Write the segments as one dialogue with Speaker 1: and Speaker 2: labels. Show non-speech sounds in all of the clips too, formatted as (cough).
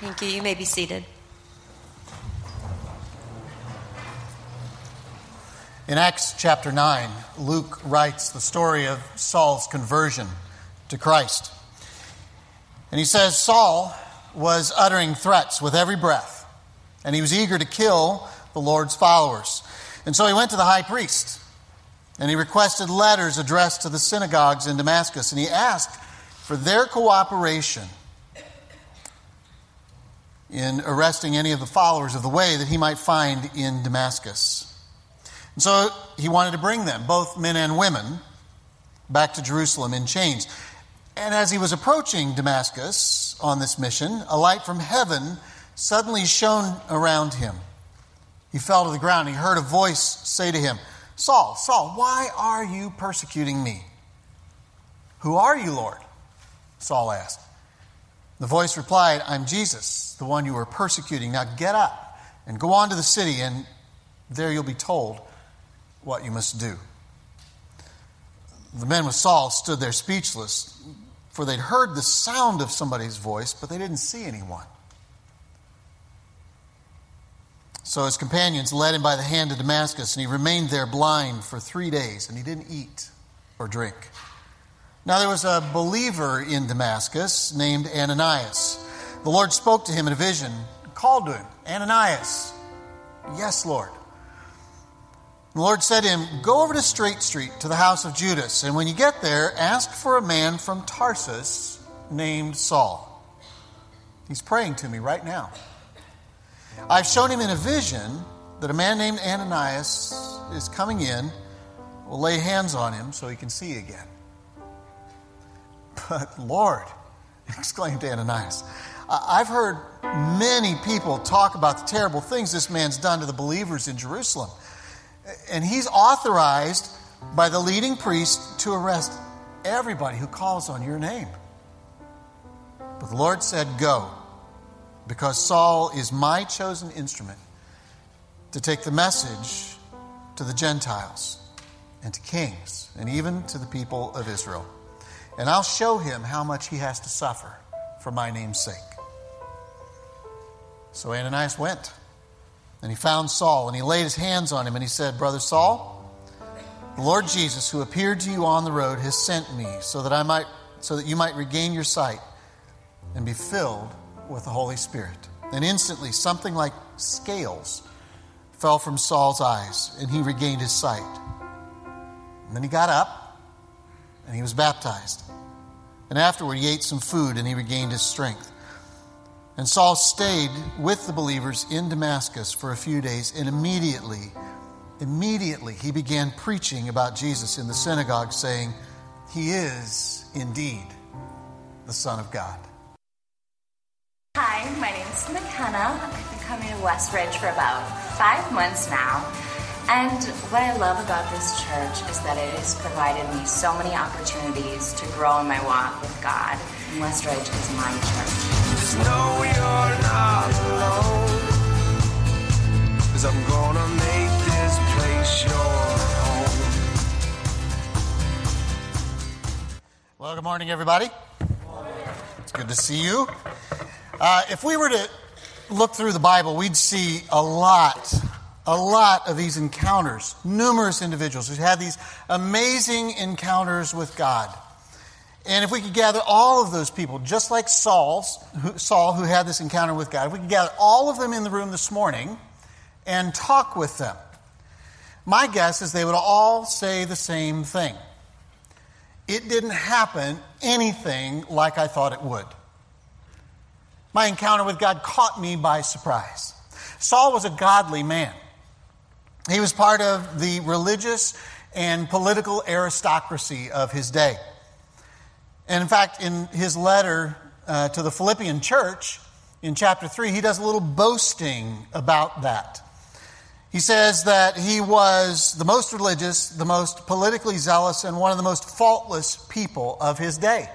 Speaker 1: Thank you. You may be seated.
Speaker 2: In Acts chapter 9, Luke writes the story of Saul's conversion to Christ. And he says Saul was uttering threats with every breath, and he was eager to kill the Lord's followers. And so he went to the high priest, and he requested letters addressed to the synagogues in Damascus, and he asked for their cooperation in arresting any of the followers of the way that he might find in Damascus. And so he wanted to bring them, both men and women, back to Jerusalem in chains. And as he was approaching Damascus on this mission, a light from heaven suddenly shone around him. He fell to the ground. He heard a voice say to him, Saul, Saul, why are you persecuting me? Who are you, Lord? Saul asked. The voice replied, I'm Jesus, the one you were persecuting. Now get up and go on to the city, and there you'll be told what you must do. The men with Saul stood there speechless, for they'd heard the sound of somebody's voice, but they didn't see anyone. So his companions led him by the hand to Damascus, and he remained there blind for three days, and he didn't eat or drink. Now there was a believer in Damascus named Ananias. The Lord spoke to him in a vision, called to him, Ananias. Yes, Lord. The Lord said to him, Go over to Straight Street to the house of Judas, and when you get there, ask for a man from Tarsus named Saul. He's praying to me right now. I've shown him in a vision that a man named Ananias is coming in, We'll lay hands on him so he can see again. But Lord, (laughs) exclaimed Ananias, I've heard many people talk about the terrible things this man's done to the believers in Jerusalem. And he's authorized by the leading priest to arrest everybody who calls on your name. But the Lord said, Go, because Saul is my chosen instrument to take the message to the Gentiles and to kings and even to the people of Israel. And I'll show him how much he has to suffer for my name's sake. So Ananias went. And he found Saul and he laid his hands on him and he said, Brother Saul, the Lord Jesus, who appeared to you on the road, has sent me so that I might so that you might regain your sight and be filled with the Holy Spirit. And instantly something like scales fell from Saul's eyes, and he regained his sight. And then he got up and he was baptized. And afterward he ate some food and he regained his strength. And Saul stayed with the believers in Damascus for a few days, and immediately, immediately he began preaching about Jesus in the synagogue, saying, He is indeed the Son of God.
Speaker 3: Hi, my name is McKenna. I've been coming to Westridge for about five months now. And what I love about this church is that it has provided me so many opportunities to grow in my walk with God. And Westridge is my church. Just know you're not alone. Cause I'm gonna make this place your
Speaker 2: home. Well, good morning, everybody. It's good to see you. Uh, if we were to look through the Bible, we'd see a lot, a lot of these encounters, numerous individuals who had these amazing encounters with God. And if we could gather all of those people, just like Saul's, who, Saul, who had this encounter with God, if we could gather all of them in the room this morning and talk with them, my guess is they would all say the same thing. It didn't happen anything like I thought it would. My encounter with God caught me by surprise. Saul was a godly man. He was part of the religious and political aristocracy of his day. And in fact, in his letter uh, to the Philippian church in chapter 3, he does a little boasting about that. He says that he was the most religious, the most politically zealous, and one of the most faultless people of his day.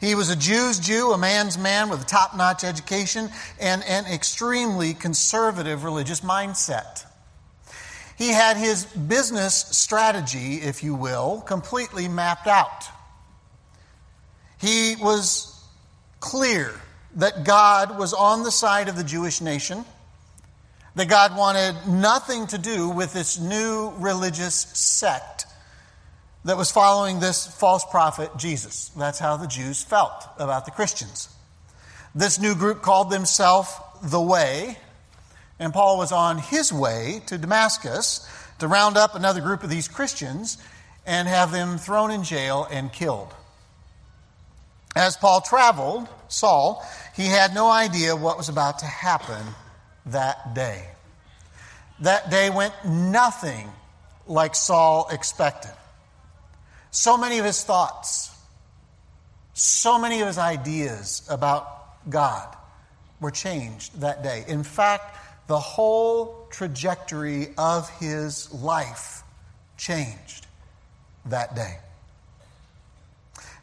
Speaker 2: He was a Jew's Jew, a man's man with a top notch education, and an extremely conservative religious mindset. He had his business strategy, if you will, completely mapped out. He was clear that God was on the side of the Jewish nation, that God wanted nothing to do with this new religious sect that was following this false prophet Jesus. That's how the Jews felt about the Christians. This new group called themselves the Way, and Paul was on his way to Damascus to round up another group of these Christians and have them thrown in jail and killed. As Paul traveled, Saul, he had no idea what was about to happen that day. That day went nothing like Saul expected. So many of his thoughts, so many of his ideas about God were changed that day. In fact, the whole trajectory of his life changed that day.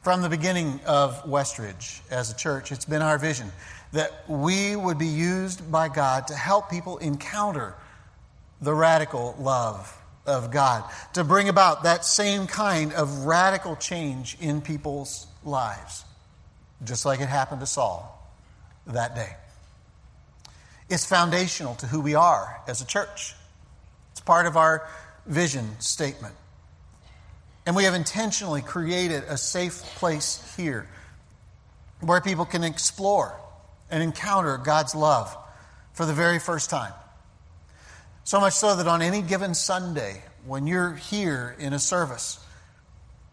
Speaker 2: From the beginning of Westridge as a church, it's been our vision that we would be used by God to help people encounter the radical love of God, to bring about that same kind of radical change in people's lives, just like it happened to Saul that day. It's foundational to who we are as a church. It's part of our vision statement. And we have intentionally created a safe place here where people can explore and encounter God's love for the very first time. So much so that on any given Sunday, when you're here in a service,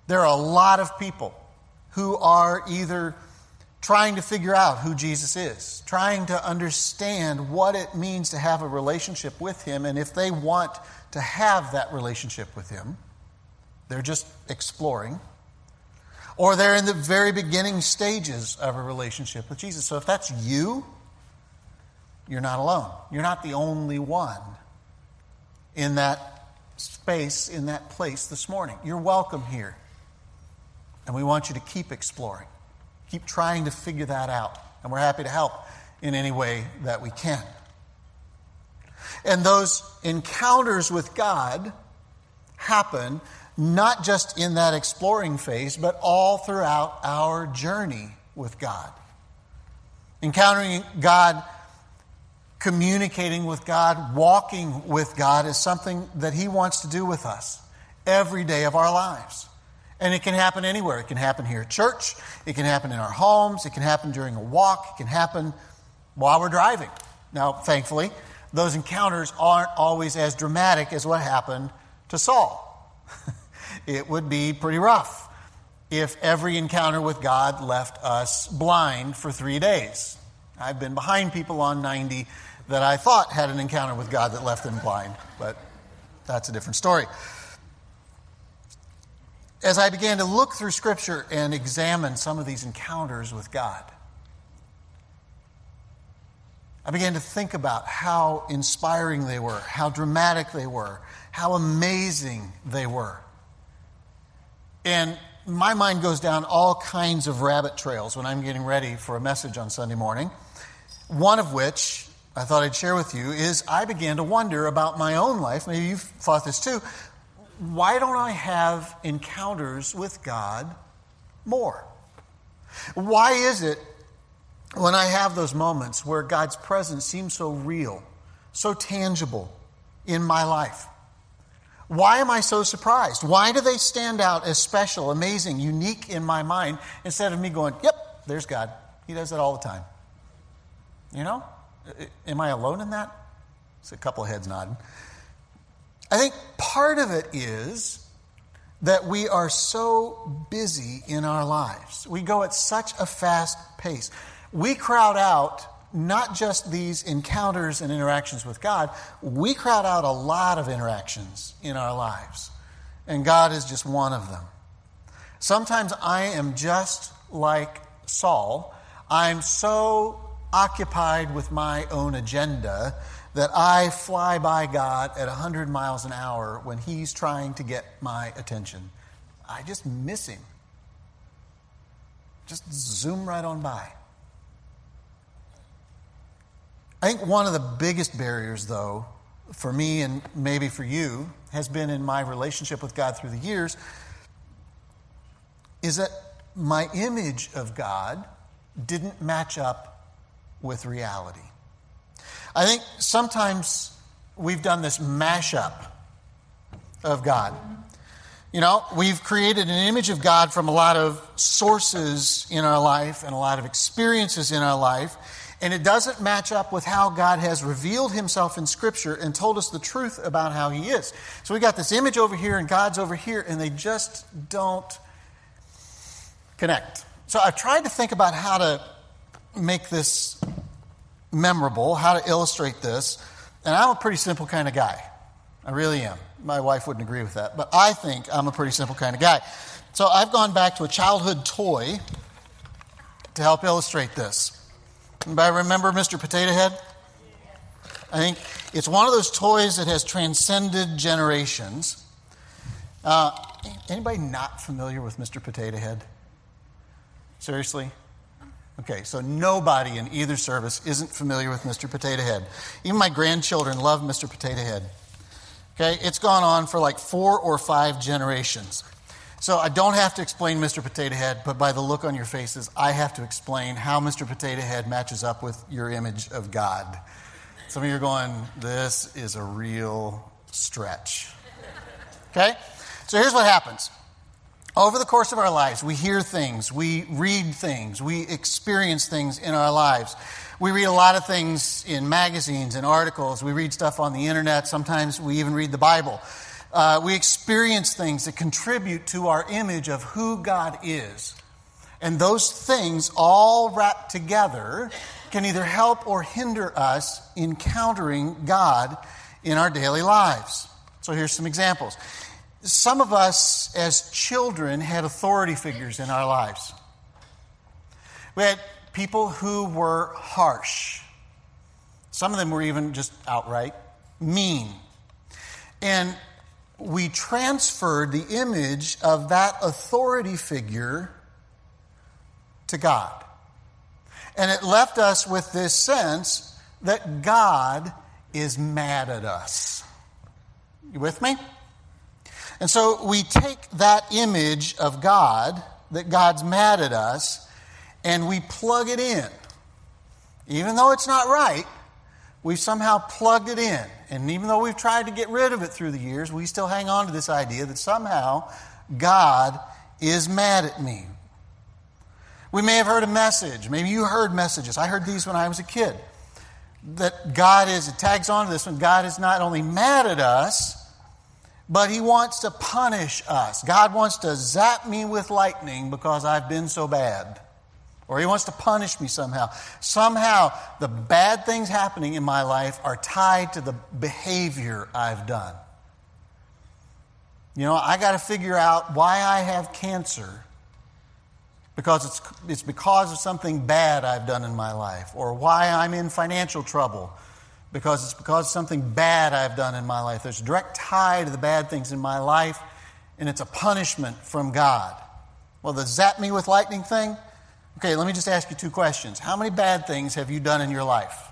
Speaker 2: there are a lot of people who are either trying to figure out who Jesus is, trying to understand what it means to have a relationship with Him, and if they want to have that relationship with Him, they're just exploring. Or they're in the very beginning stages of a relationship with Jesus. So if that's you, you're not alone. You're not the only one in that space, in that place this morning. You're welcome here. And we want you to keep exploring, keep trying to figure that out. And we're happy to help in any way that we can. And those encounters with God happen not just in that exploring phase, but all throughout our journey with God. Encountering God, communicating with God, walking with God is something that He wants to do with us every day of our lives. And it can happen anywhere. It can happen here at church, it can happen in our homes, it can happen during a walk, it can happen while we're driving. Now, thankfully, those encounters aren't always as dramatic as what happened to Saul. (laughs) it would be pretty rough if every encounter with God left us blind for three days. I've been behind people on 90 that I thought had an encounter with God that left them blind, but that's a different story. As I began to look through Scripture and examine some of these encounters with God, I began to think about how inspiring they were, how dramatic they were, how amazing they were. And my mind goes down all kinds of rabbit trails when I'm getting ready for a message on Sunday morning. One of which I thought I'd share with you is I began to wonder about my own life. Maybe you've thought this too. Why don't I have encounters with God more? Why is it when I have those moments where God's presence seems so real, so tangible in my life? Why am I so surprised? Why do they stand out as special, amazing, unique in my mind instead of me going, yep, there's God. He does that all the time. You know? Am I alone in that? It's a couple heads nodding. I think part of it is that we are so busy in our lives. We go at such a fast pace. We crowd out not just these encounters and interactions with God, we crowd out a lot of interactions in our lives. And God is just one of them. Sometimes I am just like Saul. I'm so occupied with my own agenda that I fly by God at 100 miles an hour when He's trying to get my attention. I just miss Him. Just zoom right on by. I think one of the biggest barriers, though, for me and maybe for you, has been in my relationship with God through the years, is that my image of God didn't match up with reality. I think sometimes we've done this mashup of God. You know, we've created an image of God from a lot of sources in our life and a lot of experiences in our life, and it doesn't match up with how God has revealed himself in Scripture and told us the truth about how he is. So we got this image over here and God's over here, and they just don't connect. So I've tried to think about how to make this memorable, how to illustrate this, and I'm a pretty simple kind of guy. I really am. My wife wouldn't agree with that, but I think I'm a pretty simple kind of guy. So I've gone back to a childhood toy to help illustrate this. Anybody remember Mr. Potato Head? I think it's one of those toys that has transcended generations. Uh, anybody not familiar with Mr. Potato Head? Seriously? Okay, so nobody in either service isn't familiar with Mr. Potato Head. Even my grandchildren love Mr. Potato Head. Okay, it's gone on for like four or five generations. So I don't have to explain Mr. Potato Head, but by the look on your faces, I have to explain how Mr. Potato Head matches up with your image of God. Some of you are going, this is a real stretch. Okay? So here's what happens. Over the course of our lives, we hear things, we read things, we experience things in our lives. We read a lot of things in magazines and articles. We read stuff on the internet. Sometimes we even read the Bible. Uh, we experience things that contribute to our image of who God is. And those things, all wrapped together, can either help or hinder us encountering God in our daily lives. So here's some examples. Some of us, as children, had authority figures in our lives. We had people who were harsh. Some of them were even just outright mean. And we transferred the image of that authority figure to God. And it left us with this sense that God is mad at us. You with me? And so we take that image of God, that God's mad at us, and we plug it in. Even though it's not right, we've somehow plugged it in. And even though we've tried to get rid of it through the years, we still hang on to this idea that somehow God is mad at me. We may have heard a message. Maybe you heard messages. I heard these when I was a kid. That God is, it tags on to this one, God is not only mad at us, but He wants to punish us. God wants to zap me with lightning because I've been so bad or he wants to punish me somehow. Somehow, the bad things happening in my life are tied to the behavior I've done. You know, I got to figure out why I have cancer because it's, it's because of something bad I've done in my life, or why I'm in financial trouble because it's because something bad I've done in my life. There's a direct tie to the bad things in my life, and it's a punishment from God. Well, the zap me with lightning thing, Okay, let me just ask you two questions. How many bad things have you done in your life?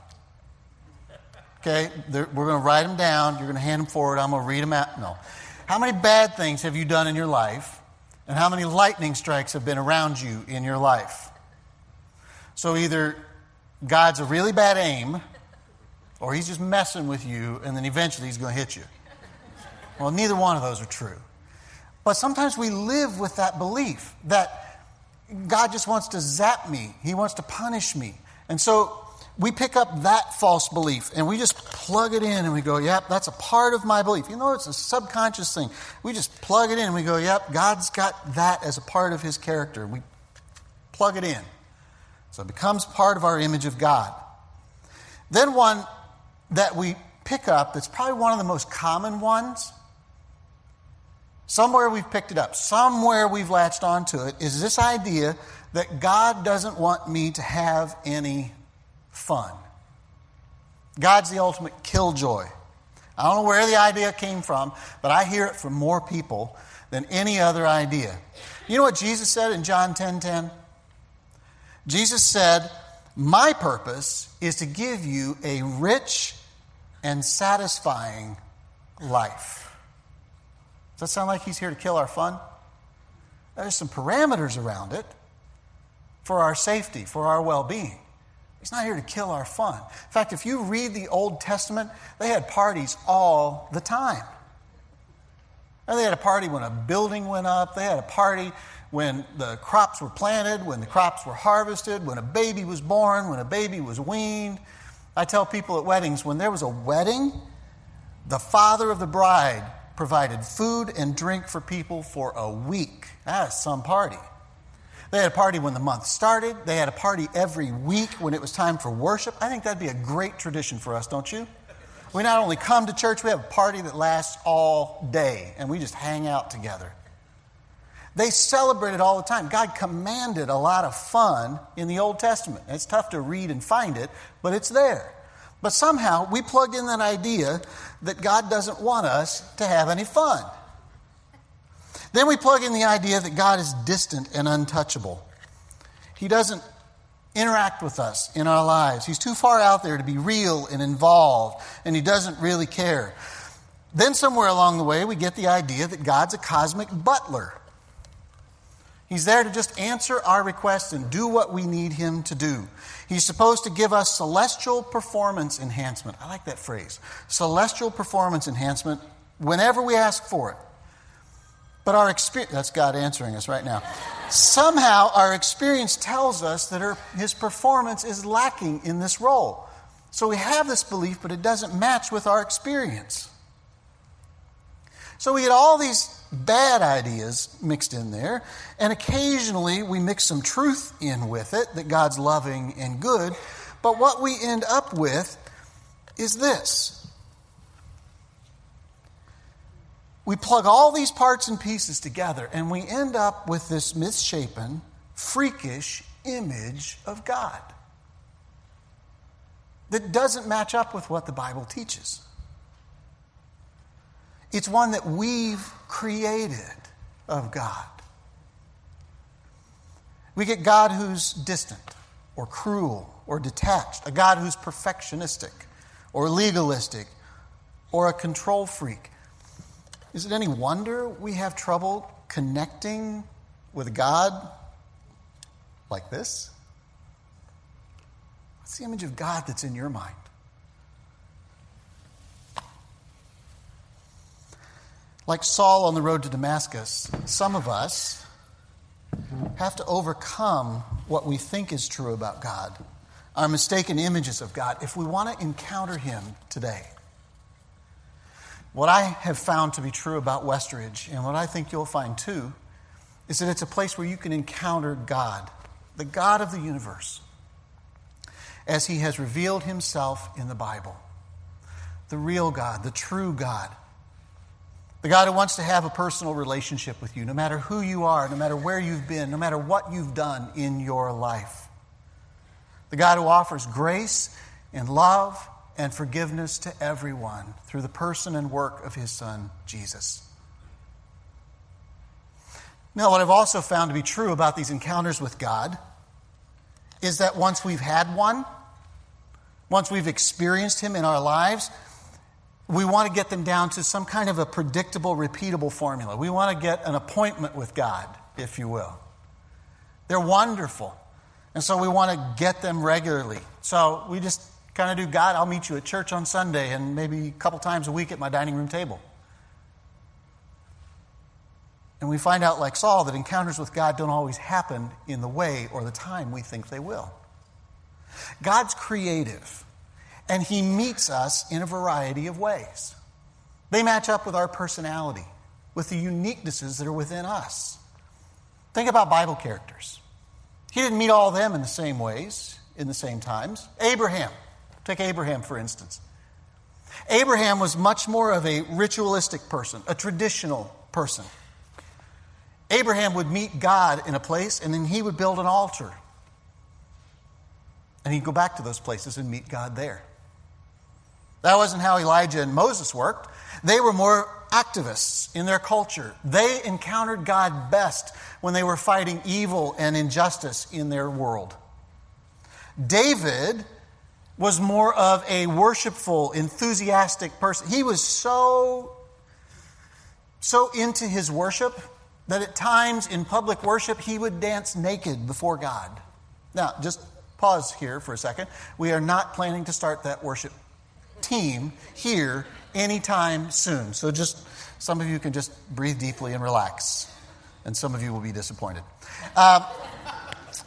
Speaker 2: Okay, we're going to write them down. You're going to hand them forward. I'm going to read them out. No. How many bad things have you done in your life? And how many lightning strikes have been around you in your life? So either God's a really bad aim, or he's just messing with you, and then eventually he's going to hit you. Well, neither one of those are true. But sometimes we live with that belief that God just wants to zap me, He wants to punish me. And so we pick up that false belief and we just plug it in and we go, yep, that's a part of my belief. You know, it's a subconscious thing. We just plug it in and we go, yep, God's got that as a part of His character. We plug it in. So it becomes part of our image of God. Then one that we pick up that's probably one of the most common ones Somewhere we've picked it up, somewhere we've latched onto it, is this idea that God doesn't want me to have any fun. God's the ultimate killjoy. I don't know where the idea came from, but I hear it from more people than any other idea. You know what Jesus said in John 10:10? 10, 10? Jesus said, "My purpose is to give you a rich and satisfying life." Does that sound like he's here to kill our fun? There's some parameters around it for our safety, for our well being. He's not here to kill our fun. In fact, if you read the Old Testament, they had parties all the time. And they had a party when a building went up, they had a party when the crops were planted, when the crops were harvested, when a baby was born, when a baby was weaned. I tell people at weddings when there was a wedding, the father of the bride provided food and drink for people for a week. That is some party. They had a party when the month started. They had a party every week when it was time for worship. I think that'd be a great tradition for us, don't you? We not only come to church, we have a party that lasts all day, and we just hang out together. They celebrated all the time. God commanded a lot of fun in the Old Testament. It's tough to read and find it, but it's there. But somehow we plugged in that idea that God doesn't want us to have any fun. Then we plug in the idea that God is distant and untouchable. He doesn't interact with us in our lives. He's too far out there to be real and involved, and He doesn't really care. Then, somewhere along the way, we get the idea that God's a cosmic butler. He's there to just answer our requests and do what we need him to do. He's supposed to give us celestial performance enhancement. I like that phrase. Celestial performance enhancement whenever we ask for it. But our experience, that's God answering us right now. Somehow our experience tells us that her, his performance is lacking in this role. So we have this belief, but it doesn't match with our experience. So we get all these bad ideas mixed in there, and occasionally we mix some truth in with it that God's loving and good. But what we end up with is this we plug all these parts and pieces together, and we end up with this misshapen, freakish image of God that doesn't match up with what the Bible teaches. It's one that we've created of God. We get God who's distant or cruel or detached, a God who's perfectionistic or legalistic or a control freak. Is it any wonder we have trouble connecting with God like this? What's the image of God that's in your mind? Like Saul on the road to Damascus, some of us have to overcome what we think is true about God, our mistaken images of God, if we want to encounter Him today. What I have found to be true about Westridge, and what I think you'll find too, is that it's a place where you can encounter God, the God of the universe, as He has revealed Himself in the Bible. The real God, the true God the God who wants to have a personal relationship with you, no matter who you are, no matter where you've been, no matter what you've done in your life. The God who offers grace and love and forgiveness to everyone through the person and work of his Son, Jesus. Now, what I've also found to be true about these encounters with God is that once we've had one, once we've experienced Him in our lives, we want to get them down to some kind of a predictable, repeatable formula. We want to get an appointment with God, if you will. They're wonderful. And so we want to get them regularly. So we just kind of do God, I'll meet you at church on Sunday and maybe a couple times a week at my dining room table. And we find out, like Saul, that encounters with God don't always happen in the way or the time we think they will. God's creative and He meets us in a variety of ways. They match up with our personality, with the uniquenesses that are within us. Think about Bible characters. He didn't meet all of them in the same ways, in the same times. Abraham, take Abraham for instance. Abraham was much more of a ritualistic person, a traditional person. Abraham would meet God in a place and then he would build an altar. And he'd go back to those places and meet God there. That wasn't how Elijah and Moses worked. They were more activists in their culture. They encountered God best when they were fighting evil and injustice in their world. David was more of a worshipful, enthusiastic person. He was so so into his worship that at times in public worship he would dance naked before God. Now, just pause here for a second. We are not planning to start that worship team here anytime soon. So just some of you can just breathe deeply and relax, and some of you will be disappointed. Uh,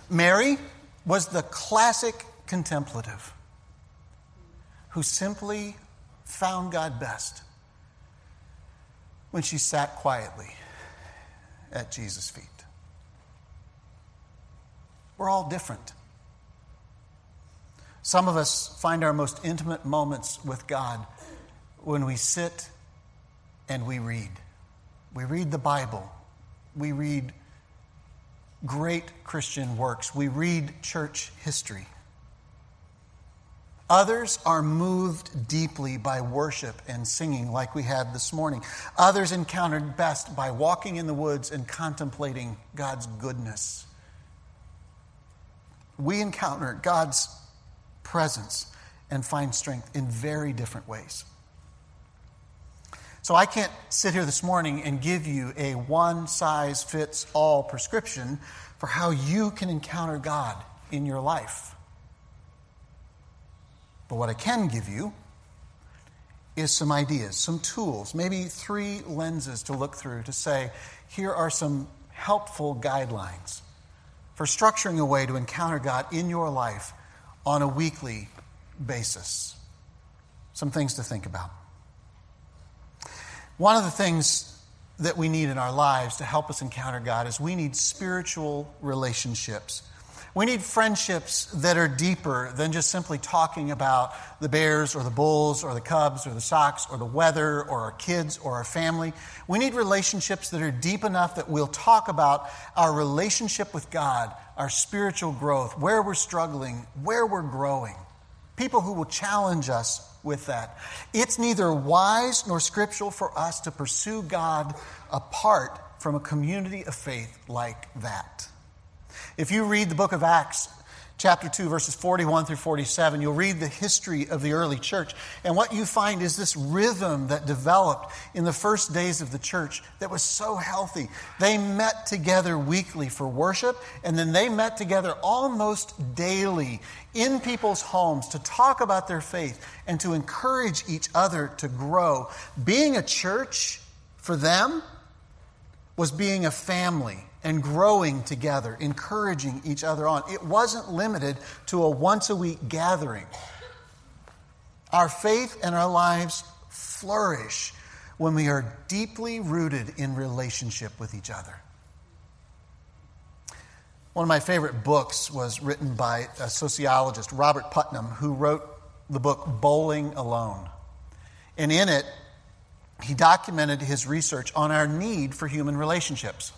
Speaker 2: Mary was the classic contemplative who simply found God best when she sat quietly at Jesus' feet. We're all different. Some of us find our most intimate moments with God when we sit and we read. We read the Bible. We read great Christian works. We read church history. Others are moved deeply by worship and singing, like we had this morning. Others encountered best by walking in the woods and contemplating God's goodness. We encounter God's presence and find strength in very different ways. So I can't sit here this morning and give you a one size fits all prescription for how you can encounter God in your life. But what I can give you is some ideas, some tools, maybe three lenses to look through to say, here are some helpful guidelines for structuring a way to encounter God in your life on a weekly basis. Some things to think about. One of the things that we need in our lives to help us encounter God is we need spiritual relationships. We need friendships that are deeper than just simply talking about the Bears or the Bulls or the Cubs or the Sox or the weather or our kids or our family. We need relationships that are deep enough that we'll talk about our relationship with God, our spiritual growth, where we're struggling, where we're growing. People who will challenge us with that. It's neither wise nor scriptural for us to pursue God apart from a community of faith like that. If you read the book of Acts, chapter 2, verses 41 through 47, you'll read the history of the early church. And what you find is this rhythm that developed in the first days of the church that was so healthy. They met together weekly for worship, and then they met together almost daily in people's homes to talk about their faith and to encourage each other to grow. Being a church for them was being a family and growing together, encouraging each other on. It wasn't limited to a once a week gathering. Our faith and our lives flourish when we are deeply rooted in relationship with each other. One of my favorite books was written by a sociologist, Robert Putnam, who wrote the book Bowling Alone. And in it, he documented his research on our need for human relationships.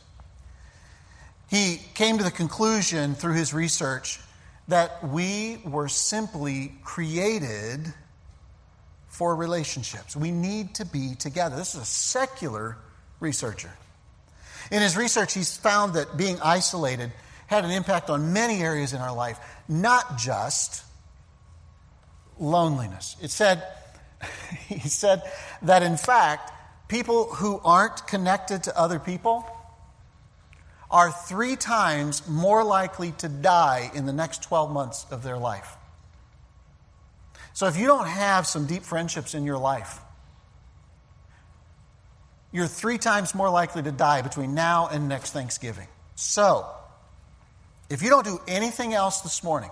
Speaker 2: He came to the conclusion through his research that we were simply created for relationships. We need to be together. This is a secular researcher. In his research, he's found that being isolated had an impact on many areas in our life, not just loneliness. It said, (laughs) he said that in fact, people who aren't connected to other people are three times more likely to die in the next 12 months of their life. So if you don't have some deep friendships in your life, you're three times more likely to die between now and next Thanksgiving. So, if you don't do anything else this morning,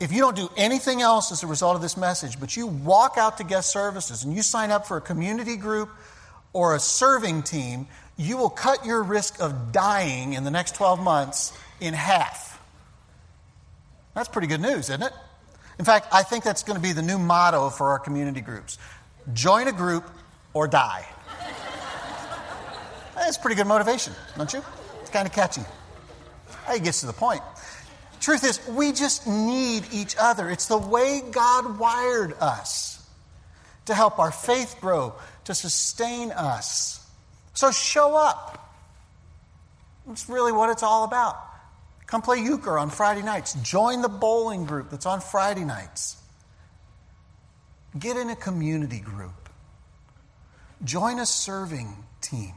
Speaker 2: if you don't do anything else as a result of this message, but you walk out to guest services and you sign up for a community group or a serving team, you will cut your risk of dying in the next 12 months in half. That's pretty good news, isn't it? In fact, I think that's going to be the new motto for our community groups join a group or die. That's pretty good motivation, don't you? It's kind of catchy. It gets to the point. Truth is, we just need each other. It's the way God wired us to help our faith grow, to sustain us. So show up. That's really what it's all about. Come play euchre on Friday nights. Join the bowling group that's on Friday nights. Get in a community group. Join a serving team.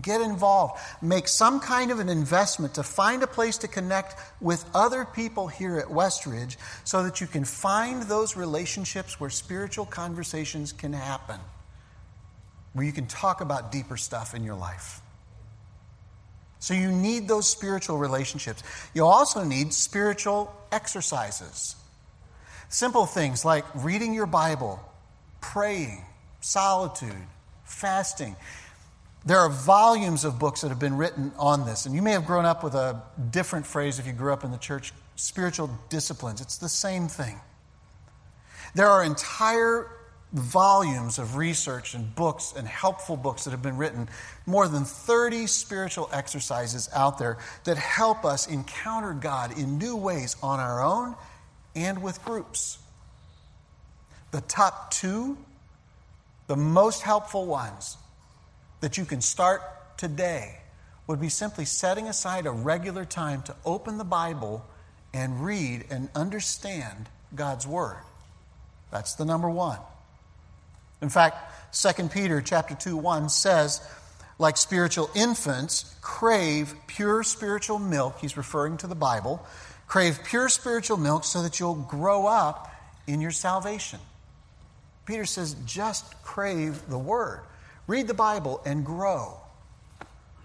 Speaker 2: Get involved. Make some kind of an investment to find a place to connect with other people here at Westridge so that you can find those relationships where spiritual conversations can happen, where you can talk about deeper stuff in your life. So you need those spiritual relationships. You also need spiritual exercises. Simple things like reading your Bible, praying, solitude, fasting. There are volumes of books that have been written on this, and you may have grown up with a different phrase if you grew up in the church spiritual disciplines. It's the same thing. There are entire volumes of research and books and helpful books that have been written, more than 30 spiritual exercises out there that help us encounter God in new ways on our own and with groups. The top two, the most helpful ones that you can start today would be simply setting aside a regular time to open the Bible and read and understand God's Word. That's the number one. In fact, 2 Peter chapter 2 1 says, like spiritual infants, crave pure spiritual milk. He's referring to the Bible. Crave pure spiritual milk so that you'll grow up in your salvation. Peter says, just crave the Word. Read the Bible and grow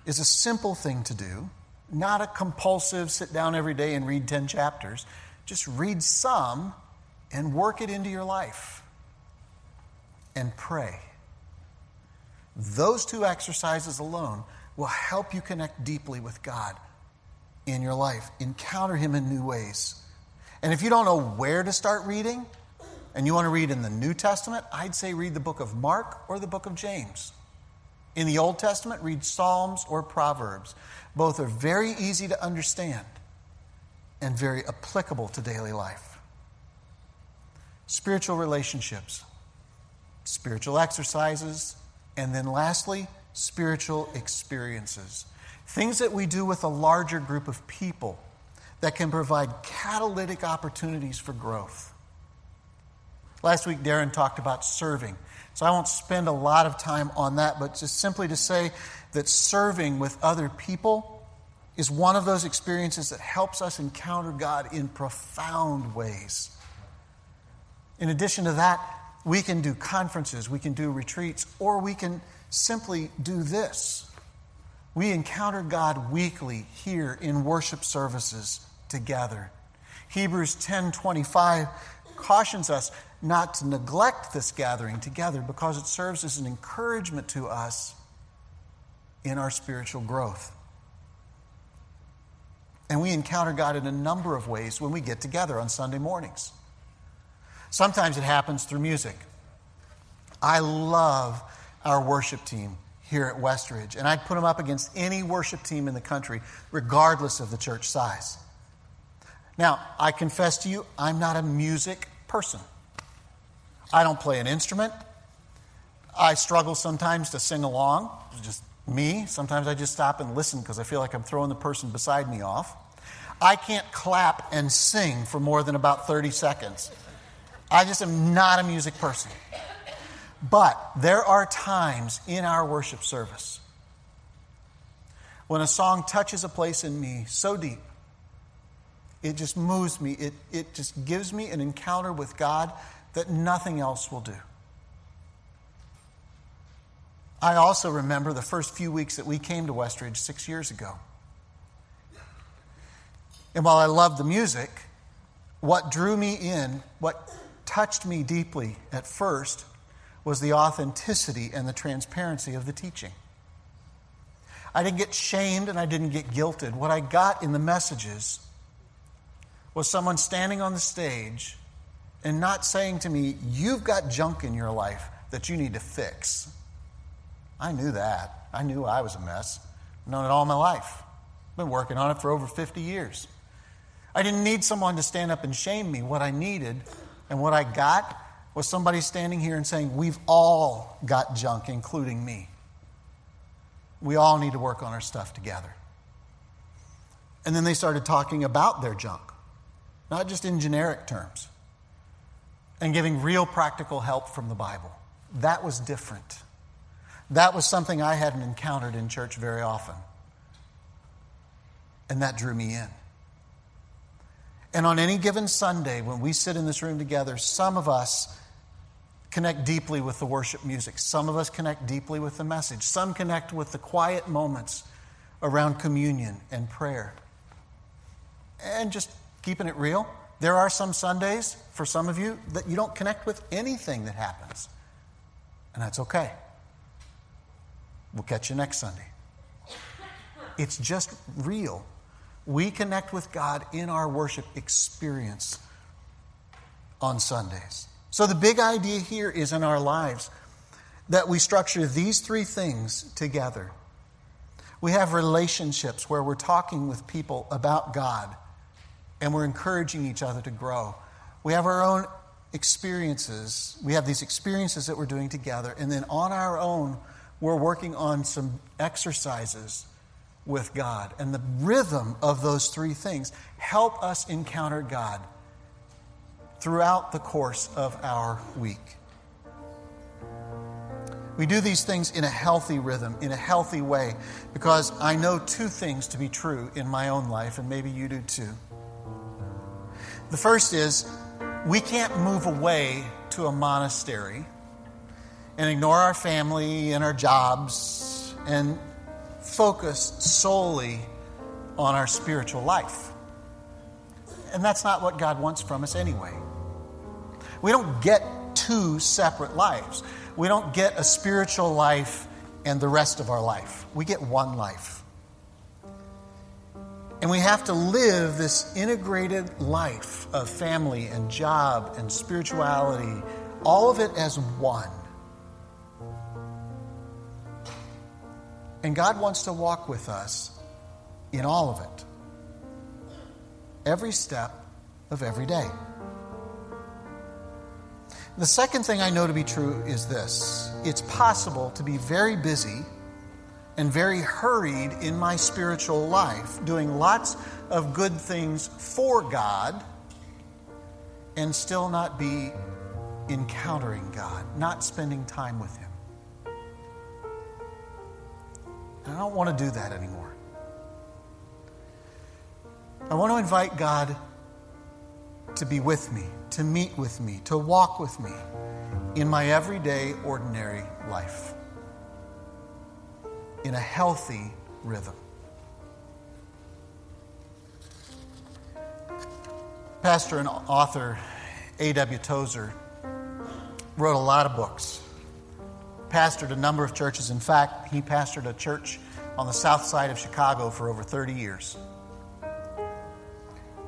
Speaker 2: is a simple thing to do, not a compulsive sit down every day and read 10 chapters. Just read some and work it into your life and pray. Those two exercises alone will help you connect deeply with God in your life, encounter Him in new ways. And if you don't know where to start reading, and you want to read in the New Testament, I'd say read the book of Mark or the book of James. In the Old Testament, read Psalms or Proverbs. Both are very easy to understand and very applicable to daily life. Spiritual relationships, spiritual exercises, and then lastly, spiritual experiences. Things that we do with a larger group of people that can provide catalytic opportunities for growth. Last week, Darren talked about serving. So I won't spend a lot of time on that, but just simply to say that serving with other people is one of those experiences that helps us encounter God in profound ways. In addition to that, we can do conferences, we can do retreats, or we can simply do this. We encounter God weekly here in worship services together. Hebrews 10:25 cautions us not to neglect this gathering together because it serves as an encouragement to us in our spiritual growth. And we encounter God in a number of ways when we get together on Sunday mornings. Sometimes it happens through music. I love our worship team here at Westridge, and I'd put them up against any worship team in the country, regardless of the church size. Now, I confess to you, I'm not a music person. I don't play an instrument. I struggle sometimes to sing along. It's just me. Sometimes I just stop and listen because I feel like I'm throwing the person beside me off. I can't clap and sing for more than about 30 seconds. I just am not a music person. But there are times in our worship service when a song touches a place in me so deep, it just moves me. It, it just gives me an encounter with God that nothing else will do. I also remember the first few weeks that we came to Westridge six years ago. And while I loved the music, what drew me in, what touched me deeply at first, was the authenticity and the transparency of the teaching. I didn't get shamed and I didn't get guilted. What I got in the messages was someone standing on the stage and not saying to me, You've got junk in your life that you need to fix. I knew that. I knew I was a mess. I've known it all my life. I've been working on it for over 50 years. I didn't need someone to stand up and shame me. What I needed and what I got was somebody standing here and saying, We've all got junk, including me. We all need to work on our stuff together. And then they started talking about their junk, not just in generic terms and giving real practical help from the Bible. That was different. That was something I hadn't encountered in church very often. And that drew me in. And on any given Sunday, when we sit in this room together, some of us connect deeply with the worship music. Some of us connect deeply with the message. Some connect with the quiet moments around communion and prayer. And just keeping it real, there are some Sundays for some of you that you don't connect with anything that happens. And that's okay. We'll catch you next Sunday. It's just real. We connect with God in our worship experience on Sundays. So, the big idea here is in our lives that we structure these three things together. We have relationships where we're talking with people about God and we're encouraging each other to grow. We have our own experiences. We have these experiences that we're doing together. And then on our own, we're working on some exercises with God. And the rhythm of those three things help us encounter God throughout the course of our week. We do these things in a healthy rhythm, in a healthy way, because I know two things to be true in my own life, and maybe you do too. The first is we can't move away to a monastery and ignore our family and our jobs and focus solely on our spiritual life. And that's not what God wants from us anyway. We don't get two separate lives. We don't get a spiritual life and the rest of our life. We get one life. And we have to live this integrated life of family and job and spirituality, all of it as one. And God wants to walk with us in all of it, every step of every day. The second thing I know to be true is this it's possible to be very busy and very hurried in my spiritual life, doing lots of good things for God, and still not be encountering God, not spending time with Him. I don't want to do that anymore. I want to invite God to be with me, to meet with me, to walk with me in my everyday, ordinary life in a healthy rhythm. Pastor and author A.W. Tozer wrote a lot of books, pastored a number of churches. In fact, he pastored a church on the south side of Chicago for over 30 years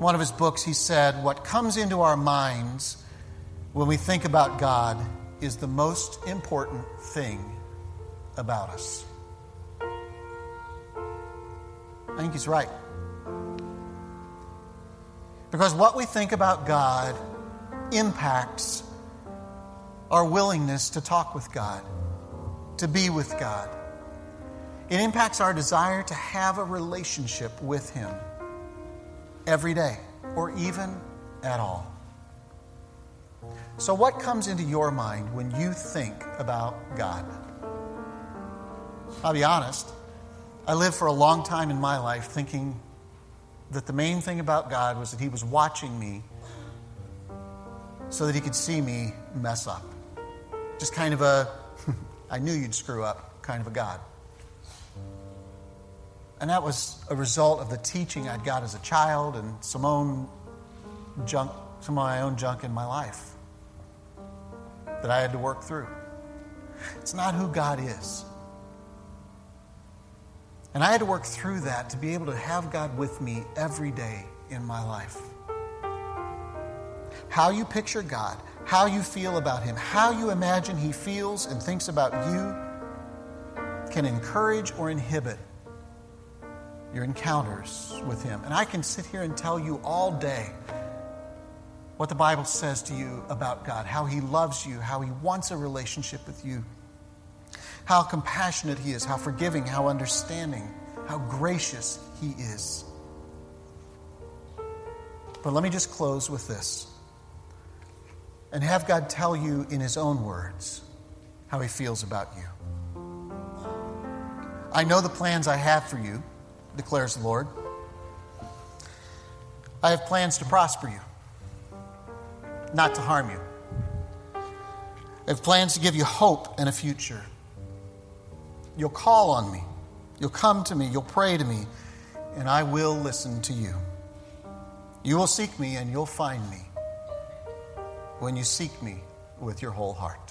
Speaker 2: one of his books, he said, What comes into our minds when we think about God is the most important thing about us. I think he's right. Because what we think about God impacts our willingness to talk with God, to be with God. It impacts our desire to have a relationship with Him every day or even at all. So, what comes into your mind when you think about God? I'll be honest, I lived for a long time in my life thinking that the main thing about God was that He was watching me so that He could see me mess up. Just kind of a, (laughs) I knew you'd screw up kind of a God. And that was a result of the teaching I'd got as a child and some own junk, some of my own junk in my life that I had to work through. It's not who God is. And I had to work through that to be able to have God with me every day in my life. How you picture God, how you feel about Him, how you imagine He feels and thinks about you can encourage or inhibit your encounters with Him. And I can sit here and tell you all day what the Bible says to you about God, how He loves you, how He wants a relationship with you, how compassionate He is, how forgiving, how understanding, how gracious He is. But let me just close with this and have God tell you in His own words how He feels about you. I know the plans I have for you, declares the Lord. I have plans to prosper you, not to harm you. I have plans to give you hope and a future. You'll call on me, you'll come to me, you'll pray to me, and I will listen to you. You will seek me and you'll find me when you seek me with your whole heart.